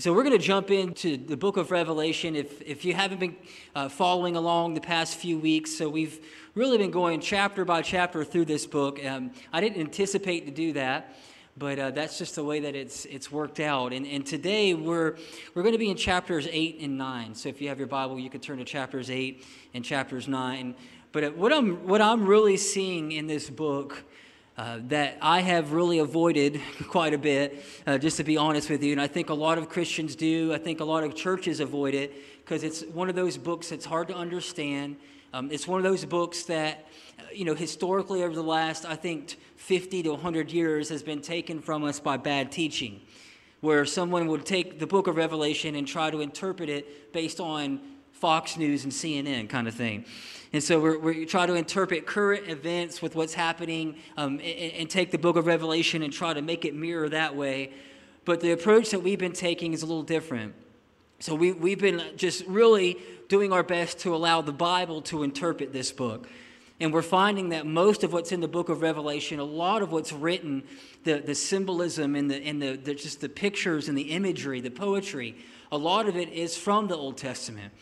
So we're going to jump into the book of Revelation. If, if you haven't been uh, following along the past few weeks, so we've really been going chapter by chapter through this book. Um, I didn't anticipate to do that, but uh, that's just the way that it's, it's worked out. And, and today we're, we're going to be in chapters 8 and 9. So if you have your Bible, you could turn to chapters 8 and chapters 9. But uh, what I'm, what I'm really seeing in this book uh, that I have really avoided quite a bit, uh, just to be honest with you. And I think a lot of Christians do. I think a lot of churches avoid it because it's one of those books that's hard to understand. Um, it's one of those books that, uh, you know, historically over the last, I think, 50 to 100 years has been taken from us by bad teaching, where someone would take the book of Revelation and try to interpret it based on Fox News and CNN kind of thing. And so we're, we try to interpret current events with what's happening um, and, and take the book of Revelation and try to make it mirror that way. But the approach that we've been taking is a little different. So we, we've been just really doing our best to allow the Bible to interpret this book. And we're finding that most of what's in the book of Revelation, a lot of what's written, the, the symbolism and, the, and the, the, just the pictures and the imagery, the poetry, a lot of it is from the Old Testament.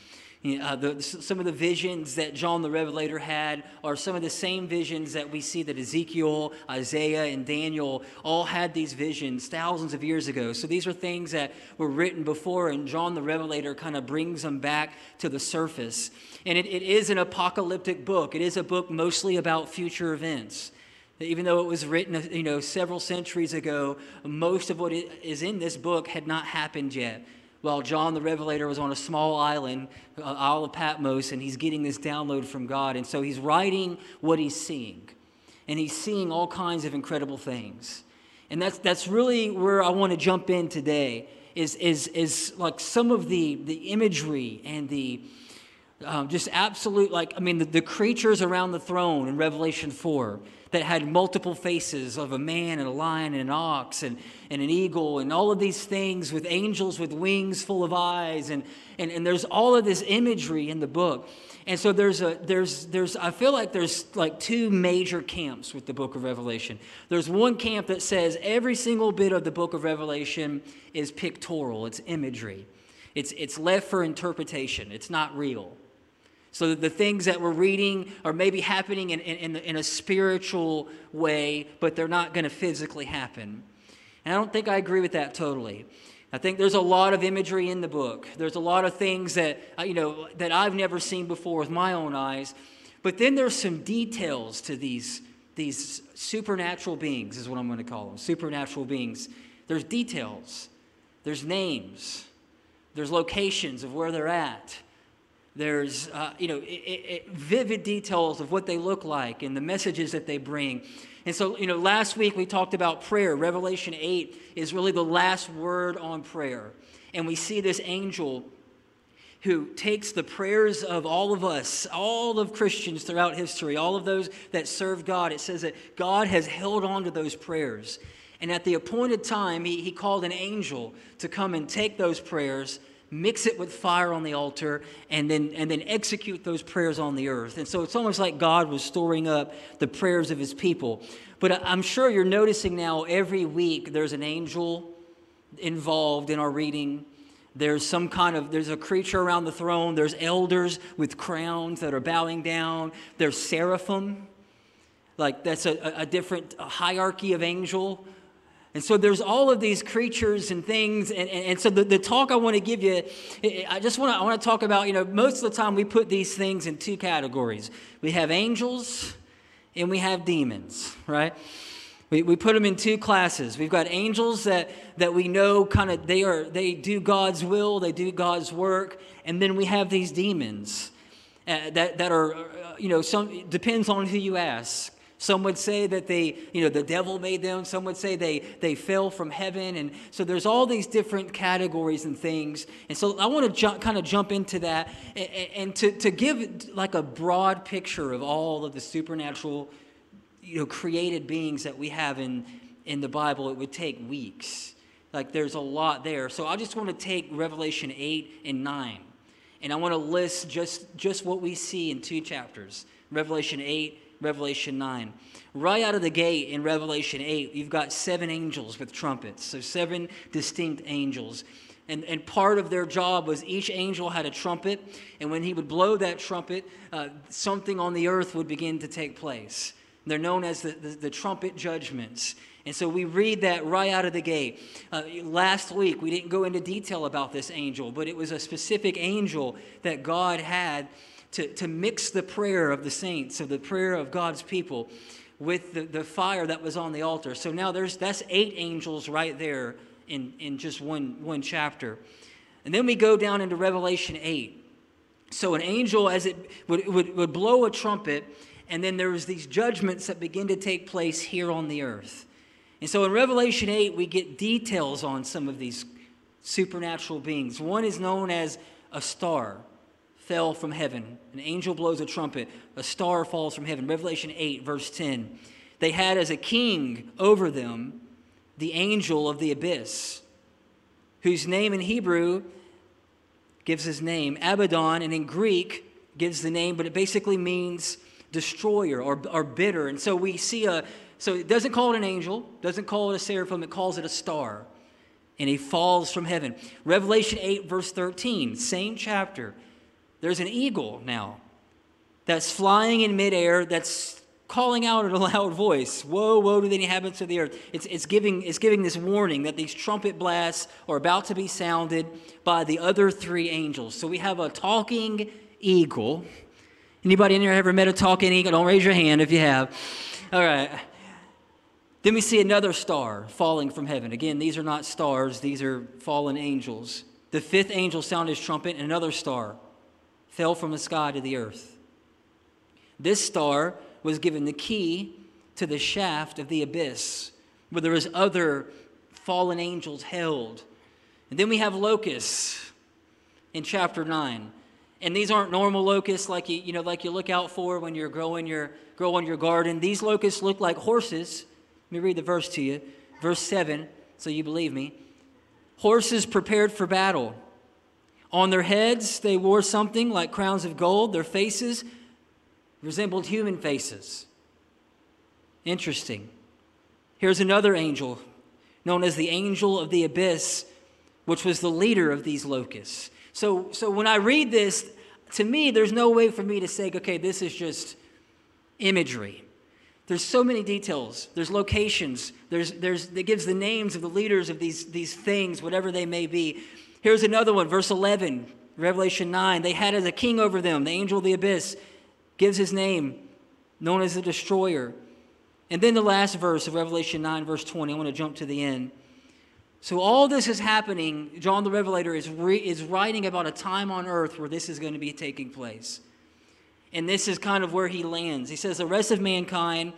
Uh, the, some of the visions that John the Revelator had are some of the same visions that we see that Ezekiel, Isaiah, and Daniel all had these visions thousands of years ago. So these are things that were written before, and John the Revelator kind of brings them back to the surface. And it, it is an apocalyptic book, it is a book mostly about future events. Even though it was written, you know, several centuries ago, most of what is in this book had not happened yet while John the Revelator was on a small island, uh, Isle of Patmos, and he's getting this download from God. And so he's writing what he's seeing. And he's seeing all kinds of incredible things. And that's, that's really where I want to jump in today is, is, is like some of the, the imagery and the um, just absolute, like, I mean, the, the creatures around the throne in Revelation 4 that had multiple faces of a man and a lion and an ox and, and an eagle and all of these things with angels with wings full of eyes. And, and, and there's all of this imagery in the book. And so there's a there's there's I feel like there's like two major camps with the book of Revelation. There's one camp that says every single bit of the book of Revelation is pictorial, it's imagery. It's it's left for interpretation. It's not real. So the things that we're reading are maybe happening in, in, in a spiritual way, but they're not going to physically happen. And I don't think I agree with that totally. I think there's a lot of imagery in the book. There's a lot of things that, uh, you know, that I've never seen before with my own eyes. But then there's some details to these, these supernatural beings, is what I'm going to call them supernatural beings. There's details, there's names, there's locations of where they're at. There's, uh, you know, it, it, vivid details of what they look like and the messages that they bring. And so, you know, last week we talked about prayer. Revelation 8 is really the last word on prayer. And we see this angel who takes the prayers of all of us, all of Christians throughout history, all of those that serve God. It says that God has held on to those prayers. And at the appointed time, he, he called an angel to come and take those prayers mix it with fire on the altar, and then, and then execute those prayers on the earth. And so it's almost like God was storing up the prayers of his people. But I'm sure you're noticing now every week there's an angel involved in our reading. There's some kind of, there's a creature around the throne. There's elders with crowns that are bowing down. There's seraphim. Like that's a, a different hierarchy of angel and so there's all of these creatures and things. And, and, and so the, the talk I want to give you, I just want to, I want to talk about, you know, most of the time we put these things in two categories. We have angels and we have demons, right? We, we put them in two classes. We've got angels that, that we know kind of they are they do God's will, they do God's work, and then we have these demons uh, that, that are, uh, you know, some depends on who you ask. Some would say that they, you know, the devil made them. Some would say they, they fell from heaven. And so there's all these different categories and things. And so I want to ju- kind of jump into that and, and to, to give like a broad picture of all of the supernatural, you know, created beings that we have in, in the Bible. It would take weeks. Like there's a lot there. So I just want to take Revelation 8 and 9. And I want to list just, just what we see in two chapters Revelation 8 Revelation 9. Right out of the gate in Revelation 8, you've got seven angels with trumpets. So, seven distinct angels. And, and part of their job was each angel had a trumpet, and when he would blow that trumpet, uh, something on the earth would begin to take place. They're known as the, the, the trumpet judgments. And so we read that right out of the gate. Uh, last week, we didn't go into detail about this angel, but it was a specific angel that God had to, to mix the prayer of the saints, of the prayer of God's people, with the, the fire that was on the altar. So now there's that's eight angels right there in, in just one, one chapter. And then we go down into Revelation 8. So an angel, as it would, would, would blow a trumpet, and then there was these judgments that begin to take place here on the earth. And so in Revelation 8, we get details on some of these supernatural beings. One is known as a star fell from heaven. An angel blows a trumpet, a star falls from heaven. Revelation 8, verse 10. They had as a king over them the angel of the abyss, whose name in Hebrew gives his name, Abaddon, and in Greek gives the name, but it basically means destroyer or, or bitter. And so we see a, so it doesn't call it an angel, doesn't call it a seraphim, it calls it a star. And he falls from heaven. Revelation 8, verse 13, same chapter. There's an eagle now that's flying in midair, that's calling out in a loud voice, Woe, woe to the inhabitants of the earth. It's, it's, giving, it's giving this warning that these trumpet blasts are about to be sounded by the other three angels. So we have a talking eagle. Anybody in here ever met a talking eagle? Don't raise your hand if you have. All right. Then we see another star falling from heaven. Again, these are not stars, these are fallen angels. The fifth angel sounded his trumpet, and another star fell from the sky to the earth. This star was given the key to the shaft of the abyss, where there was other fallen angels held. And then we have locusts in chapter 9. And these aren't normal locusts like you, you know, like you look out for when you're growing your, growing your garden. These locusts look like horses. Let me read the verse to you. Verse 7, so you believe me. Horses prepared for battle. On their heads, they wore something like crowns of gold. Their faces resembled human faces. Interesting. Here's another angel known as the angel of the abyss, which was the leader of these locusts. So, so when I read this, to me, there's no way for me to say, okay, this is just imagery. There's so many details. There's locations. There's, there's, it gives the names of the leaders of these, these things, whatever they may be. Here's another one, verse 11, Revelation 9. They had as a king over them, the angel of the abyss gives his name, known as the destroyer. And then the last verse of Revelation 9, verse 20. I want to jump to the end. So, all this is happening. John the Revelator is, re- is writing about a time on earth where this is going to be taking place. And this is kind of where he lands. He says, The rest of mankind,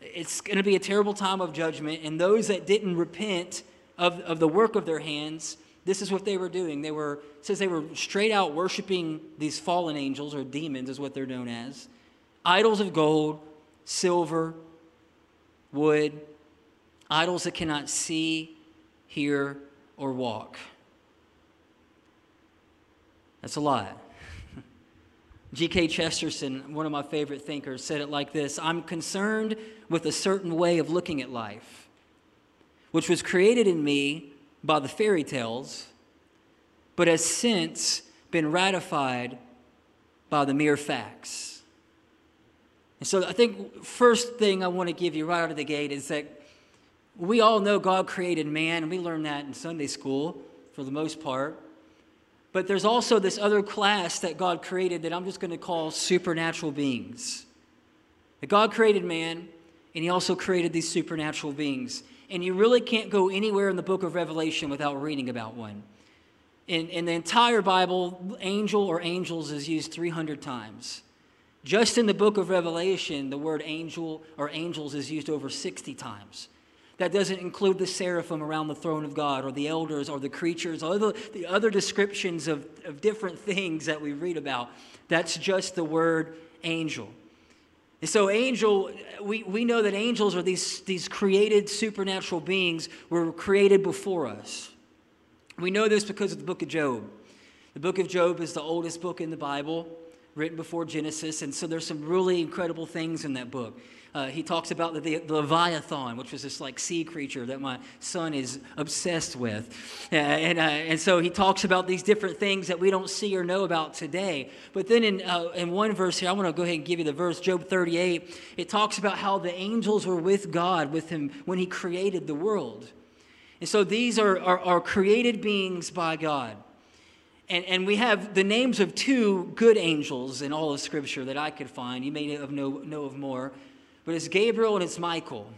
it's going to be a terrible time of judgment. And those that didn't repent of, of the work of their hands, this is what they were doing. They were, says they were straight out worshiping these fallen angels, or demons is what they're known as, idols of gold, silver, wood, idols that cannot see, hear, or walk. That's a lot. G.K. Chesterton, one of my favorite thinkers, said it like this I'm concerned with a certain way of looking at life, which was created in me by the fairy tales, but has since been ratified by the mere facts. And so I think first thing I want to give you right out of the gate is that we all know God created man, and we learn that in Sunday school for the most part. But there's also this other class that God created that I'm just going to call supernatural beings. That God created man, and He also created these supernatural beings and you really can't go anywhere in the book of Revelation without reading about one. In, in the entire Bible, angel or angels is used 300 times. Just in the book of Revelation, the word angel or angels is used over 60 times. That doesn't include the seraphim around the throne of God, or the elders, or the creatures, or the, the other descriptions of, of different things that we read about. That's just the word angel. And so, angel, we, we know that angels are these, these created supernatural beings were created before us. We know this because of the book of Job. The book of Job is the oldest book in the Bible. written before Genesis, and so there's some really incredible things in that book. Uh, he talks about the, the, the, Leviathan, which was this like sea creature that my son is obsessed with. Uh, and, uh, and so he talks about these different things that we don't see or know about today. But then in, uh, in one verse here, I want to go ahead and give you the verse, Job 38, it talks about how the angels were with God, with him when he created the world. And so these are, are, are created beings by God. And, and we have the names of two good angels in all of Scripture that I could find. You may know, know of more but it's Gabriel and it's Michael.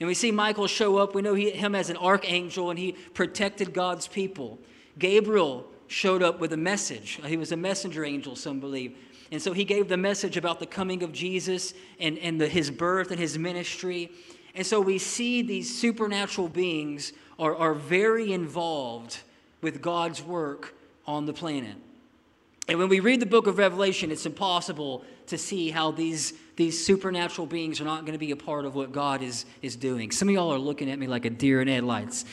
And we see Michael show up. We know he, him as an archangel, and he protected God's people. Gabriel showed up with a message. He was a messenger angel, some believe. And so he gave the message about the coming of Jesus and, and the, his birth and his ministry. And so we see these supernatural beings are, are very involved with God's work on the planet. And when we read the book of Revelation, it's impossible to see how these, these supernatural beings are not going to be a part of what God is, is doing. Some of y'all are looking at me like a deer in headlights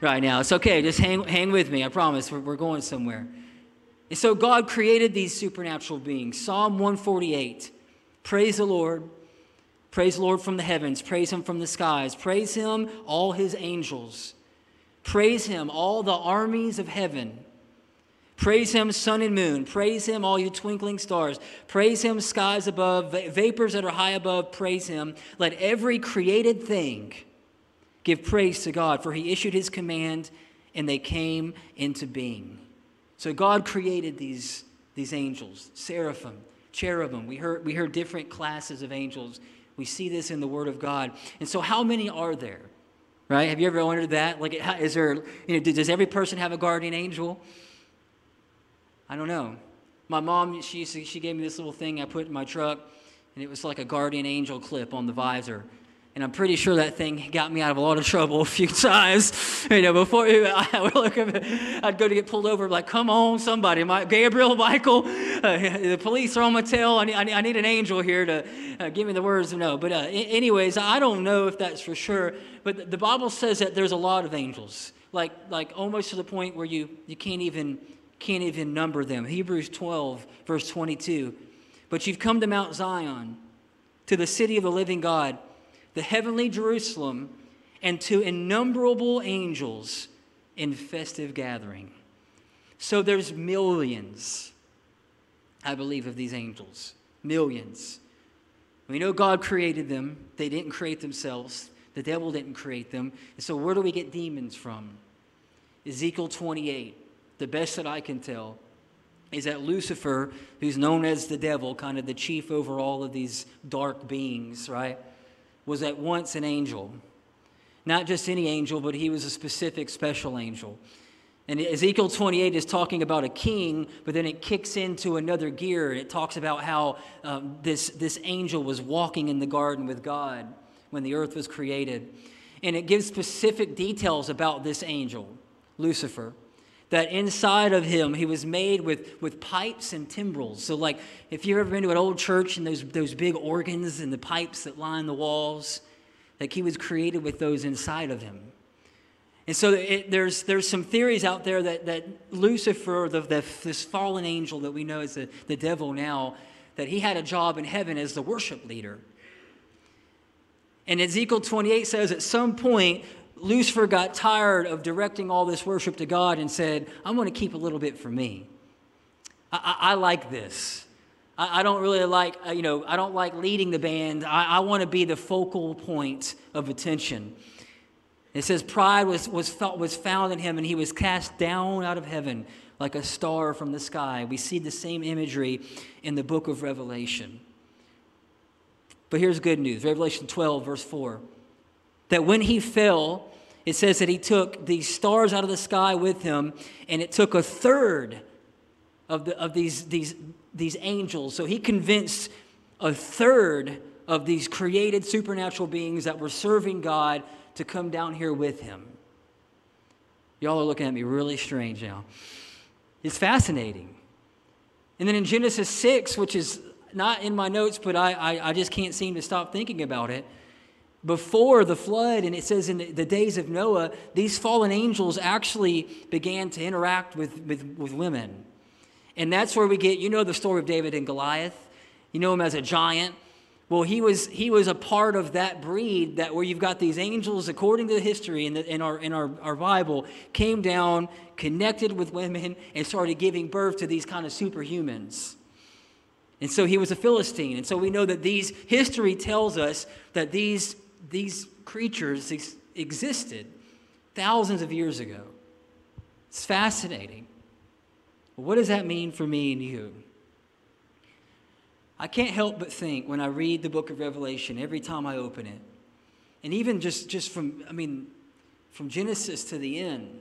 right now. It's okay, just hang, hang with me. I promise we're, we're going somewhere. And so God created these supernatural beings. Psalm 148 Praise the Lord. Praise the Lord from the heavens. Praise Him from the skies. Praise Him, all His angels. Praise Him, all the armies of heaven. Praise him, sun and moon. Praise him, all you twinkling stars. Praise him, skies above, vapors that are high above. Praise him. Let every created thing give praise to God, for he issued his command and they came into being. So God created these, these angels, seraphim, cherubim. We heard, we heard different classes of angels. We see this in the Word of God. And so, how many are there? Right? Have you ever wondered that? Like, is there, you know, does every person have a guardian angel? I don't know. My mom, she, she gave me this little thing I put in my truck, and it was like a guardian angel clip on the visor. And I'm pretty sure that thing got me out of a lot of trouble a few times. You know, before I would look at I'd go to get pulled over, like, come on, somebody, my, Gabriel, Michael, uh, the police are on my tail. I need, I need, an angel here to uh, give me the words know. But, uh, anyways, I don't know if that's for sure. But the Bible says that there's a lot of angels, like, like almost to the point where you, you can't even can't even number them. Hebrews 12, verse 22. But you've come to Mount Zion, to the city of the living God, the heavenly Jerusalem, and to innumerable angels in festive gathering. So there's millions, I believe, of these angels. Millions. We know God created them, they didn't create themselves. The devil didn't create them. And so, where do we get demons from? Ezekiel 28 the best that I can tell, is that Lucifer, who's known as the devil, kind of the chief over all of these dark beings, right, was at once an angel. Not just any angel, but he was a specific special angel. And Ezekiel 28 is talking about a king, but then it kicks into another gear. It talks about how um, this, this angel was walking in the garden with God when the earth was created. And it gives specific details about this angel, Lucifer that inside of him he was made with, with pipes and timbrels. So like if you've ever been to an old church and those, those big organs and the pipes that line the walls like he was created with those inside of him. And so it, there's, there's some theories out there that, that lucifer the, the, this fallen angel that we know as the, the devil now that he had a job in heaven as the worship leader. And Ezekiel 28 says at some point, Lucifer got tired of directing all this worship to God and said, I'm going to keep a little bit for me. I, I, I like this. I, I, don't really like, uh, you know, I don't like leading the band. I, want to be the focal point of attention. It says pride was, was, felt, was found in him and he was cast down out of heaven like a star from the sky. We see the same imagery in the book of Revelation. But here's good news Revelation 12, verse 4 that when he fell, it says that he took these stars out of the sky with him, and it took a third of, the, of these, these, these angels. So he convinced a third of these created supernatural beings that were serving God to come down here with him. Y'all are looking at me really strange now. It's fascinating. And then in Genesis 6, which is not in my notes, but I, I, I just can't seem to stop thinking about it before the flood, and it says in the days of Noah, these fallen angels actually began to interact with, with, with women. And that's where we get, you know, the story of David and Goliath. You know him as a giant. Well, he was, he was a part of that breed that where you've got these angels, according to the history in, the, in, our, in our, our Bible, came down, connected with women, and started giving birth to these kind of superhumans. And so he was a Philistine. And so we know that these history tells us that these, these creatures ex- existed thousands of years ago. It's fascinating. what does that mean for me and you? I can't help but think when I read the book of Revelation every time I open it, and even just, just from, I mean, from Genesis to the end,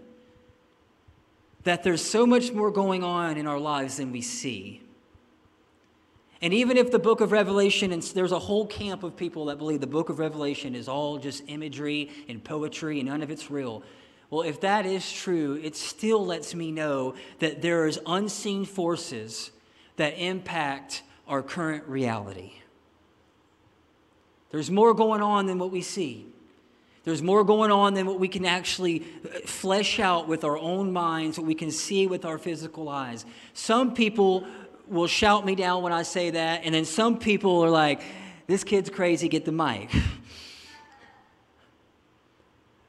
that there's so much more going on in our lives than we see. And even if the book of Revelation, and there's a whole camp of people that believe the book of Revelation is all just imagery and poetry and none of it's real. Well, if that is true, it still lets me know that there is unseen forces that impact our current reality. There's more going on than what we see. There's more going on than what we can actually uh, flesh out with our own minds, what we can see with our physical eyes. Some people will shout me down when I say that, and then some people are like, this kid's crazy, get the mic.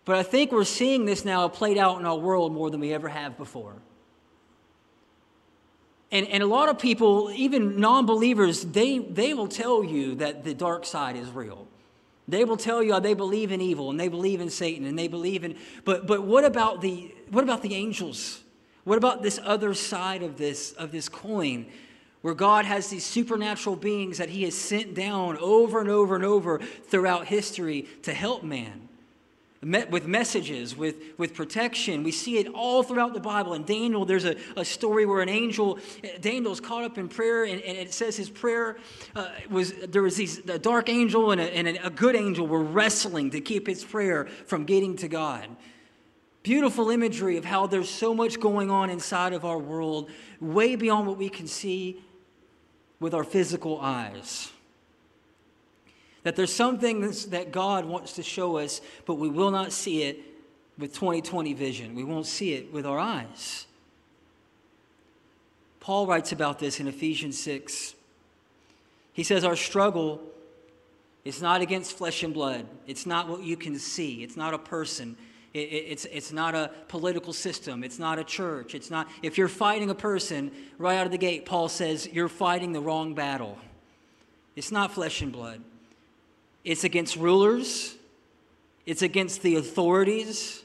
But I think we're seeing this now played out in our world more than we ever have before. And, and a lot of people, even non believers, they, they will tell you that the dark side is real. They will tell you they believe in evil and they believe in Satan and they believe in. But, but what, about the, what about the angels? What about this other side of this, of this coin where God has these supernatural beings that He has sent down over and over and over throughout history to help man? with messages, with, with protection. We see it all throughout the Bible. In Daniel, there's a, a story where an angel, Daniel's caught up in prayer, and, and it says his prayer uh, was there was these, a dark angel and, a, and a good angel were wrestling to keep his prayer from getting to God. Beautiful imagery of how there's so much going on inside of our world, way beyond what we can see with our physical eyes. That there's some things that God wants to show us, but we will not see it with 2020 vision. We won't see it with our eyes. Paul writes about this in Ephesians 6. He says, Our struggle is not against flesh and blood. It's not what you can see. It's not a person. It's, it's not a political system. It's not a church. It's not, if you're fighting a person right out of the gate, Paul says, you're fighting the wrong battle. It's not flesh and blood. It's against rulers, it's against the authorities,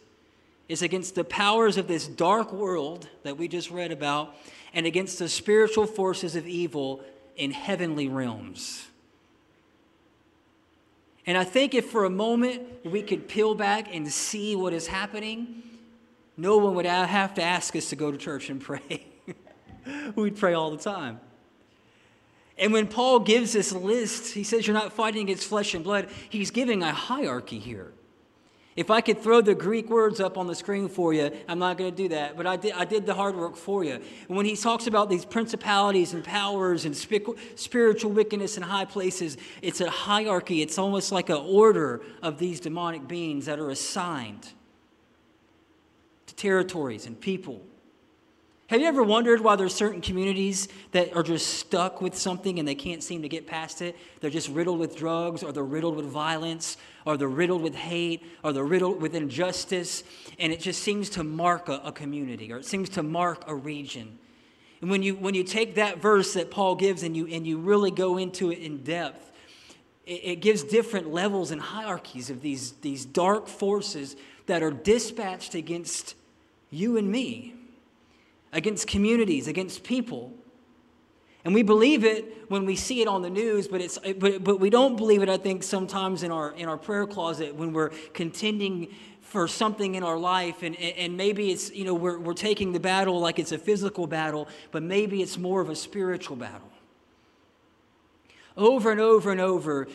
it's against the powers of this dark world that we just read about, and against the spiritual forces of evil in heavenly realms. And I think if for a moment we could peel back and see what is happening, no one would have to ask us to go to church and pray. We'd pray all the time. And when Paul gives this list, he says you're not fighting against flesh and blood. He's giving a hierarchy here. If I could throw the Greek words up on the screen for you, I'm not going to do that, but I did, I did the hard work for you. And when he talks about these principalities and powers and spiritual wickedness in high places, it's a hierarchy. It's almost like an order of these demonic beings that are assigned to territories and people. Have you ever wondered why there's certain communities that are just stuck with something and they can't seem to get past it? They're just riddled with drugs, or they're riddled with violence, or they're riddled with hate, or they're riddled with injustice, and it just seems to mark a, a community, or it seems to mark a region. And when you, when you take that verse that Paul gives and you, and you really go into it in depth, it, gives different levels and hierarchies of these, these dark forces that are dispatched against you and me against communities, against people. And we believe it when we see it on the news, but, it's, but, but we don't believe it, I think, sometimes in our, in our prayer closet when we're contending for something in our life. And, and maybe it's, you know, we're, we're taking the battle like it's a physical battle, but maybe it's more of a spiritual battle. Over and over and over,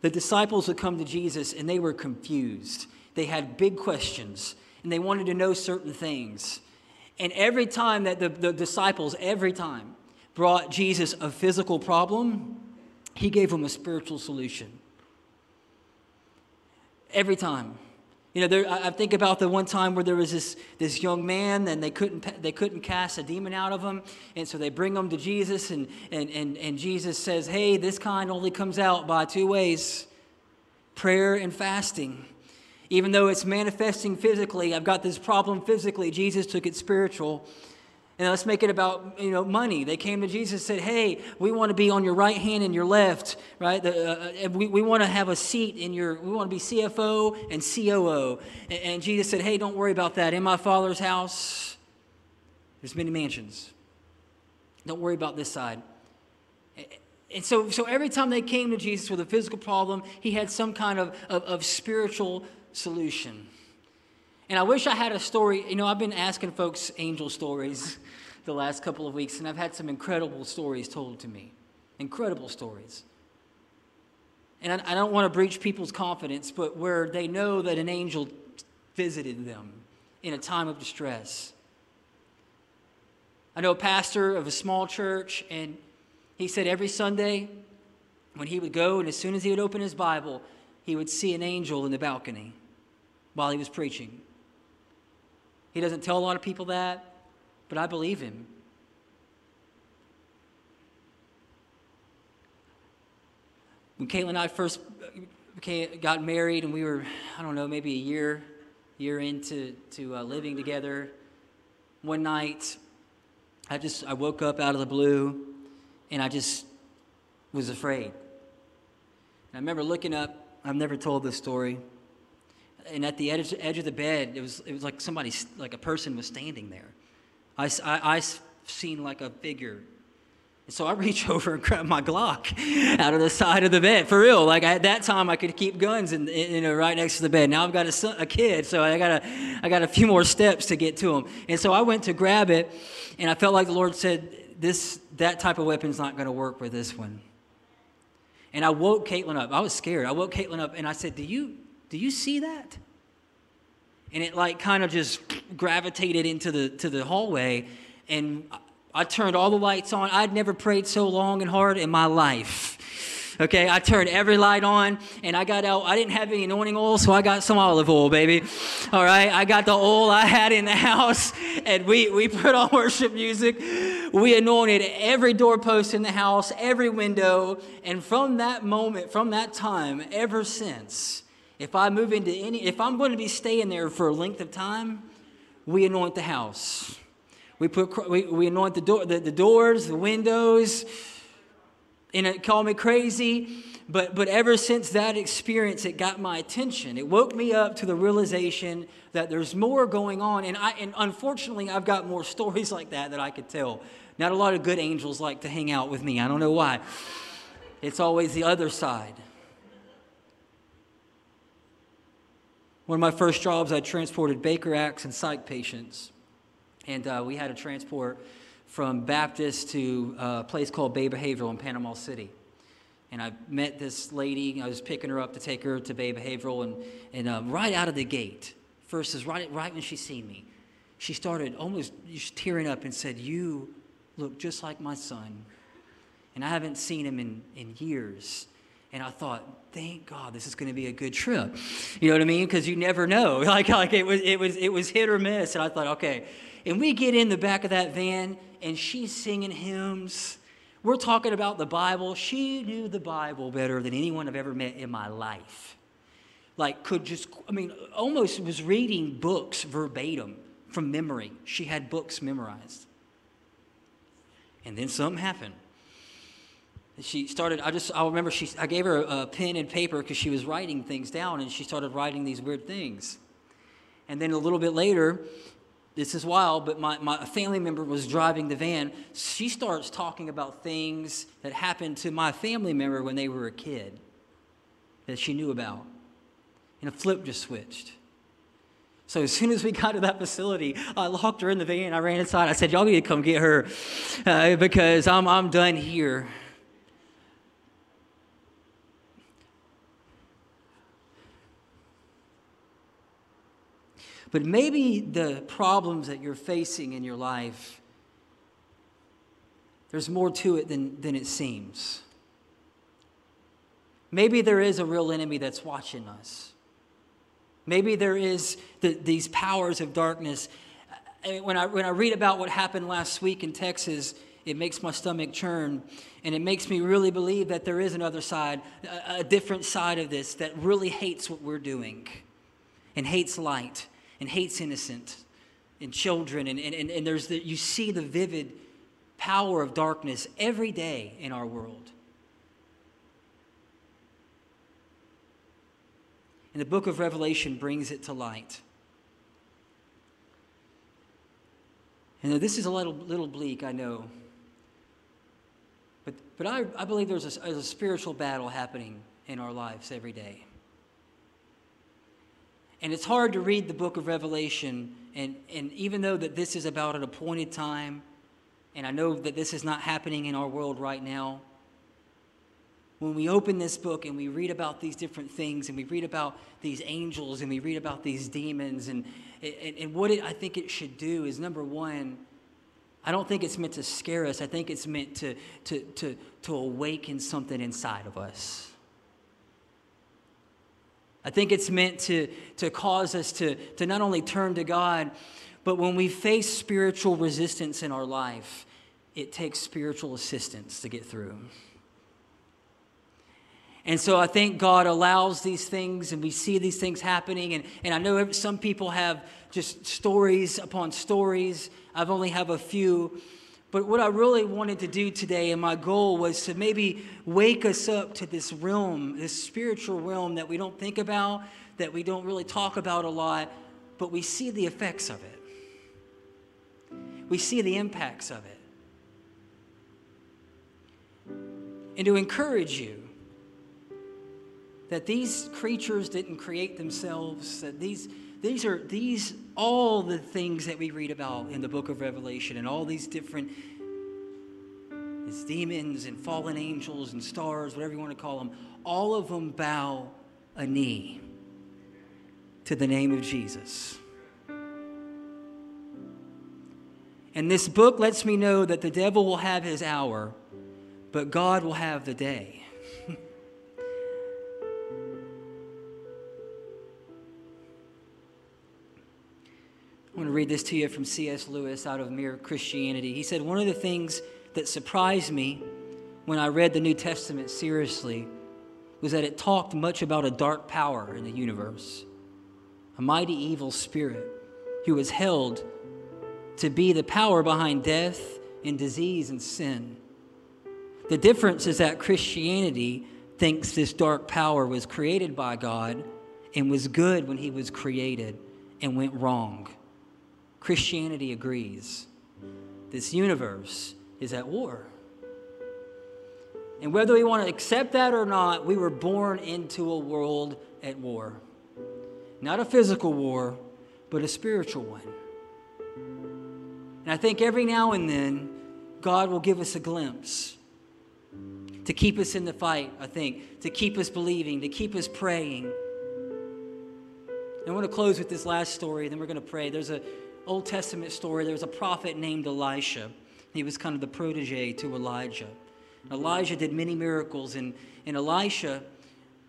the disciples would come to Jesus and they were confused. They had big questions and they wanted to know certain things. And every time that the, the disciples, every time, brought Jesus a physical problem, he gave them a spiritual solution. Every time. You know, there, I think about the one time where there was this, this young man and they couldn't, they couldn't cast a demon out of him. And so they bring him to Jesus, and, and, and, and Jesus says, Hey, this kind only comes out by two ways prayer and fasting. Even though it's manifesting physically, I've got this problem physically, Jesus took it spiritual. And let's make it about you know money. They came to Jesus and said, "Hey, we want to be on your right hand and your left, right? The, uh, we, we want to have a seat in your. We want to be CFO and COO." And, and Jesus said, "Hey, don't worry about that. In my Father's house, there's many mansions. Don't worry about this side." And so, so every time they came to Jesus with a physical problem, he had some kind of, of, of spiritual solution. And I wish I had a story. You know, I've been asking folks angel stories the last couple of weeks, and I've had some incredible stories told to me. Incredible stories. And I, I don't want to breach people's confidence, but where they know that an angel visited them in a time of distress. I know a pastor of a small church, and he said every Sunday when he would go, and as soon as he would open his Bible, he would see an angel in the balcony while he was preaching. He doesn't tell a lot of people that, but I believe him. When Caitlin and I first got married, and we were, I don't know, maybe a year, year into to uh, living together, one night, I just I woke up out of the blue, and I just was afraid. And I remember looking up. I've never told this story and at the edge, edge of the bed, it was, it was like somebody, like a person was standing there. I, I, I seen like a figure. And so I reach over and grab my Glock out of the side of the bed, for real. Like at that time, I could keep guns in, in, you uh, know, right next to the bed. Now I've got a, son, a kid, so I got, a, I got a few more steps to get to him. And so I went to grab it, and I felt like the Lord said, this, that type of weapon's not going to work with this one. And I woke Caitlin up. I was scared. I woke Caitlin up, and I said, do you, do you see that? And it like kind of just gravitated into the to the hallway, and I turned all the lights on. I'd never prayed so long and hard in my life. Okay, I turned every light on and I got out. I didn't have any anointing oil, so I got some olive oil, baby. All right, I got the oil I had in the house and we, we put on worship music. We anointed every doorpost in the house, every window. And from that moment, from that time, ever since, if I move into any, if I'm going to be staying there for a length of time, we anoint the house. We put, we, we anoint the, door, the, the doors, the windows, and it called me crazy. But, but ever since that experience, it got my attention. It woke me up to the realization that there's more going on. And, I, and unfortunately, I've got more stories like that that I could tell. Not a lot of good angels like to hang out with me. I don't know why. It's always the other side. One of my first jobs, I transported Baker Acts and psych patients. And uh, we had to transport from Baptist to a place called Bay Behavioral in Panama City. And I met this lady. I was picking her up to take her to Bay Behavioral. And, and uh, right out of the gate, first is right, right when she seen me, she started almost tearing up and said, You look just like my son. And I haven't seen him in, in years. And I thought, thank God this is going to be a good trip. You know what I mean? Because you never know. Like, like it was, it was, it was hit or miss. And I thought, okay. And we get in the back of that van, and she's singing hymns. We're talking about the Bible. She knew the Bible better than anyone I've ever met in my life. Like, could just, I mean, almost was reading books verbatim from memory. She had books memorized. And then something happened she started i just i remember she i gave her a, a pen and paper because she was writing things down and she started writing these weird things and then a little bit later this is wild but my, my family member was driving the van she starts talking about things that happened to my family member when they were a kid that she knew about and a flip just switched so as soon as we got to that facility, I locked her in the van. I ran inside. I said, "Y'all need to come get her uh, because I'm I'm done here." But maybe the problems that you're facing in your life, there's more to it than, than it seems. Maybe there is a real enemy that's watching us. Maybe there is the, these powers of darkness. When I, when I read about what happened last week in Texas, it makes my stomach churn. And it makes me really believe that there is another side, a, a different side of this that really hates what we're doing and hates light and hates innocent and children. And, and, and there's the, you see the vivid power of darkness every day in our world. And the book of Revelation brings it to light. And this is a little, little bleak, I know. But, but I, I believe there's a, there's a spiritual battle happening in our lives every day. And it's hard to read the book of Revelation, and, and even though that this is about an appointed time, and I know that this is not happening in our world right now, when we open this book and we read about these different things and we read about these angels and we read about these demons and, and, and what it, I think it should do is number one, I don't think it's meant to scare us. I think it's meant to, to, to, to awaken something inside of us. I think it's meant to, to cause us to, to not only turn to God, but when we face spiritual resistance in our life, it takes spiritual assistance to get through. And so I think God allows these things, and we see these things happening. And, and I know some people have just stories upon stories. I've only have a few. But what I really wanted to do today, and my goal was to maybe wake us up to this realm, this spiritual realm that we don't think about, that we don't really talk about a lot, but we see the effects of it. We see the impacts of it. And to encourage you that these creatures didn't create themselves, that these, these are these all the things that we read about in the book of Revelation and all these different it's demons and fallen angels and stars, whatever you want to call them, all of them bow a knee to the name of Jesus. And this book lets me know that the devil will have his hour, but God will have the day. I want to read this to you from C.S. Lewis out of Mere Christianity. He said, One of the things that surprised me when I read the New Testament seriously was that it talked much about a dark power in the universe, a mighty evil spirit who was held to be the power behind death and disease and sin. The difference is that Christianity thinks this dark power was created by God and was good when he was created and went wrong. Christianity agrees. This universe is at war. And whether we want to accept that or not, we were born into a world at war. Not a physical war, but a spiritual one. And I think every now and then, God will give us a glimpse to keep us in the fight, I think, to keep us believing, to keep us praying. And I want to close with this last story, then we're going to pray. There's a Old Testament story, there was a prophet named Elisha. He was kind of the protege to Elijah. Elijah did many miracles, and, and Elisha,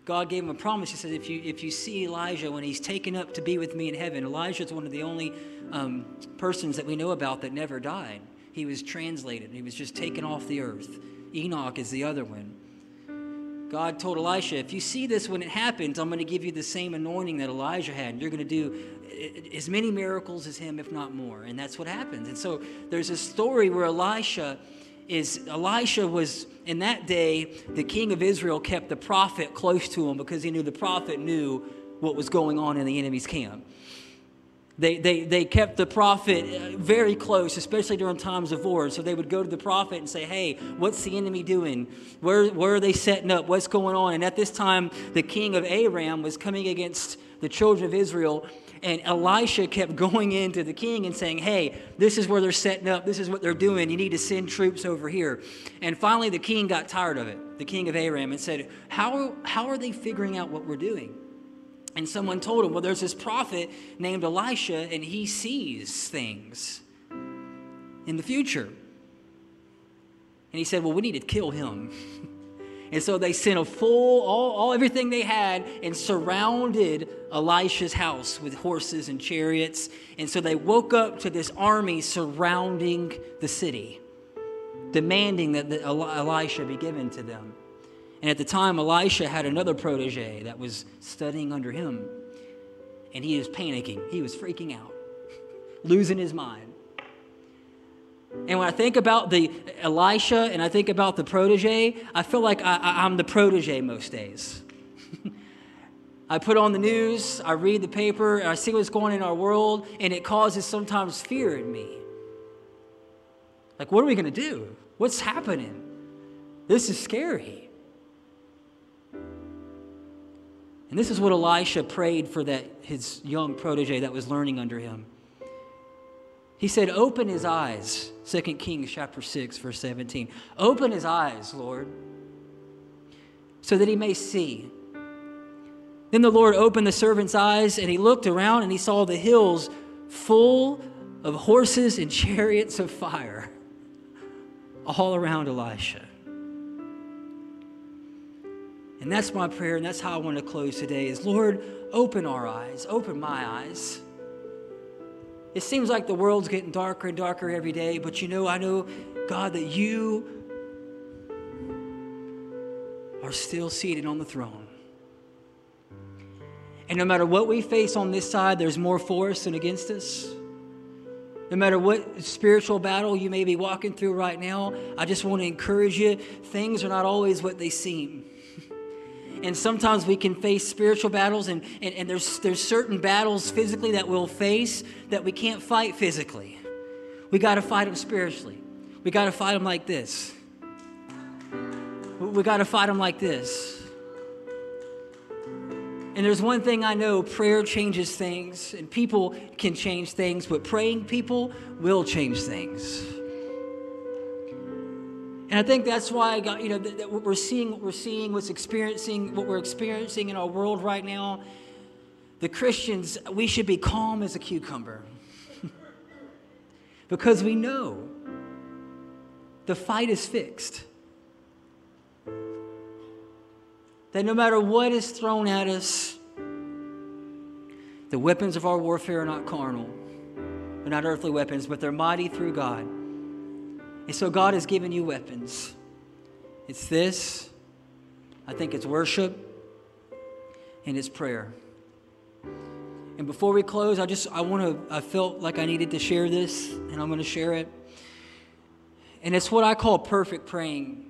God gave him a promise. He said, if you, if you see Elijah when he's taken up to be with me in heaven, Elijah is one of the only um, persons that we know about that never died. He was translated, he was just taken off the earth. Enoch is the other one. God told Elisha, if you see this when it happens, I'm going to give you the same anointing that Elijah had. And you're going to do eh, as many miracles as him, if not more. And that's what happens. And so there's a story where Elisha is Elisha was in that day the king of Israel kept the prophet close to him because he knew the prophet knew what was going on in the enemy's camp. They, they, they kept the prophet uh, very close, especially during times of war. So they would go to the prophet and say, Hey, what's the enemy doing? Where, where are they setting up? What's going on? And at this time, the king of Aram was coming against the children of Israel. And Elisha kept going into the king and saying, Hey, this is where they're setting up. This is what they're doing. You need to send troops over here. And finally, the king got tired of it, the king of Aram, and said, How, how are they figuring out what we're doing? And someone told him, Well, there's this prophet named Elisha, and he sees things in the future. And he said, Well, we need to kill him. And so they sent a full, all, all everything they had, and surrounded Elisha's house with horses and chariots. And so they woke up to this army surrounding the city, demanding that Elisha be given to them. And at the time, Elisha had another protege that was studying under him. And he was panicking. He was freaking out, losing his mind. And when I think about the Elisha and I think about the protege, I feel like I, am the protege most days. I put on the news, I read the paper, I see what's going on in our world, and it causes sometimes fear in me. Like, what are we going to do? What's happening? This is scary. And this is what Elisha prayed for that his young protege that was learning under him. He said, Open his eyes. 2 Kings chapter 6, verse 17. Open his eyes, Lord, so that he may see. Then the Lord opened the servant's eyes, and he looked around and he saw the hills full of horses and chariots of fire all around Elisha. And that's my prayer, and that's how I want to close today is Lord, open our eyes, open my eyes it seems like the world's getting darker and darker every day, but you know, I know, God, that you are still seated on the throne. And no matter what we face on this side, there's more for us than against us. No matter what spiritual battle you may be walking through right now, I just want to encourage you things are not always what they seem. And sometimes we can face spiritual battles, and, and, and there's, there's certain battles physically that we'll face that we can't fight physically. We got to fight them spiritually. We got to fight them like this. We got to fight them like this. And there's one thing I know prayer changes things, and people can change things, but praying people will change things. And I think that's why you know, that, that we're seeing what we're seeing, what's experiencing, what we're experiencing in our world right now. The Christians, we should be calm as a cucumber. because we know the fight is fixed. That no matter what is thrown at us, the weapons of our warfare are not carnal. They're not earthly weapons, but they're mighty through God and so God has given you weapons. It's this, I think it's worship, and it's prayer. And before we close, I just I want to I felt like I needed to share this, and I'm going to share it. And it's what I call perfect praying.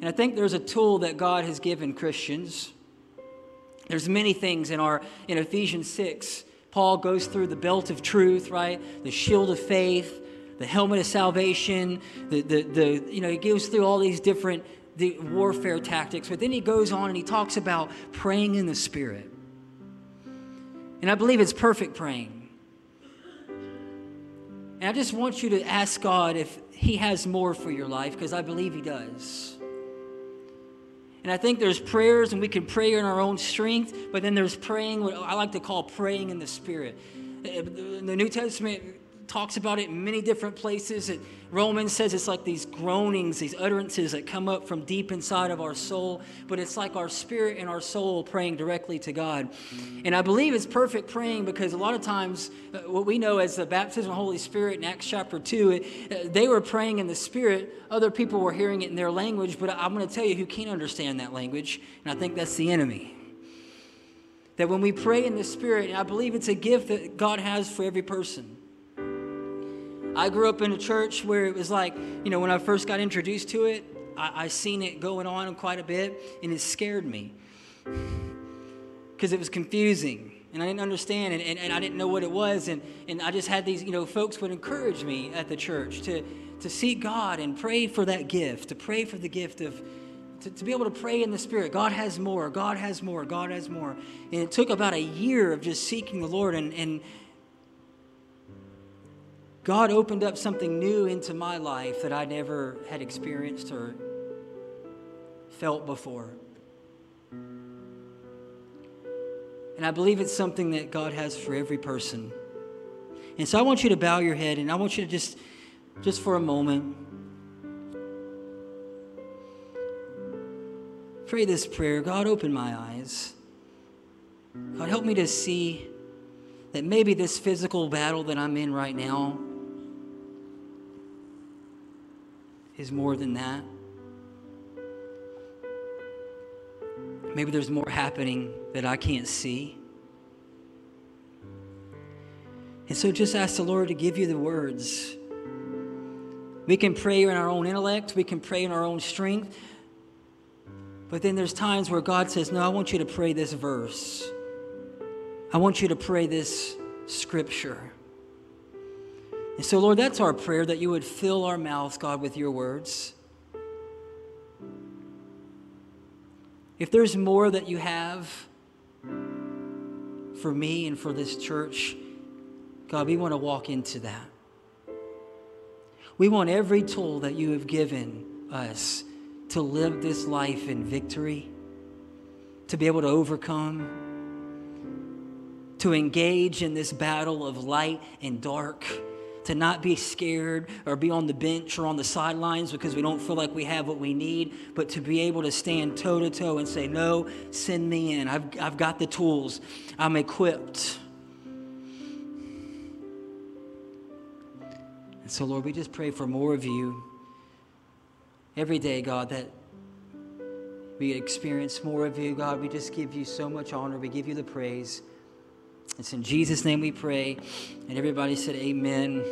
And I think there's a tool that God has given Christians. There's many things in our in Ephesians 6. Paul goes through the belt of truth, right? The shield of faith, the helmet of salvation, the, the, the, you know, he goes through all these different the warfare tactics, but then he goes on and he talks about praying in the Spirit. And I believe it's perfect praying. And I just want you to ask God if He has more for your life, because I believe He does. And I think there's prayers, and we can pray in our own strength, but then there's praying, what I like to call praying in the Spirit. In the New Testament, talks about it in many different places. It, Romans says it's like these groanings, these utterances that come up from deep inside of our soul, but it's like our spirit and our soul praying directly to God. And I believe it's perfect praying because a lot of times, uh, what we know as the baptism of the Holy Spirit in Acts chapter 2, it, uh, they were praying in the Spirit. Other people were hearing it in their language, but I'm going to tell you who can't understand that language, and I think that's the enemy that when we pray in the Spirit, and I believe it's a gift that God has for every person, I grew up in a church where it was like, you know, when I first got introduced to it, I, I seen it going on quite a bit, and it scared me because it was confusing and I didn't understand and, and, and, I didn't know what it was. And, and I just had these, you know, folks would encourage me at the church to, to seek God and pray for that gift, to pray for the gift of, to, to be able to pray in the Spirit. God has more, God has more, God has more. And it took about a year of just seeking the Lord and, and, God opened up something new into my life that I never had experienced or felt before. And I believe it's something that God has for every person. And so I want you to bow your head and I want you to just, just for a moment, pray this prayer God, open my eyes. God, help me to see that maybe this physical battle that I'm in right now is more than that. Maybe there's more happening that I can't see. And so just ask the Lord to give you the words. We can pray in our own intellect, we can pray in our own strength. But then there's times where God says, No, I want you to pray this verse. I want you to pray this scripture. And so, Lord, that's our prayer that you would fill our mouths, God, with your words. If there's more that you have for me and for this church, God, we want to walk into that. We want every tool that you have given us to live this life in victory, to be able to overcome, to engage in this battle of light and dark, to not be scared or be on the bench or on the sidelines because we don't feel like we have what we need, but to be able to stand toe to toe and say, No, send me in. I've, I've got the tools, I'm equipped. And so, Lord, we just pray for more of you every day, God, that we experience more of you, God. We just give you so much honor. We give you the praise. It's in Jesus' name we pray. And everybody said, Amen.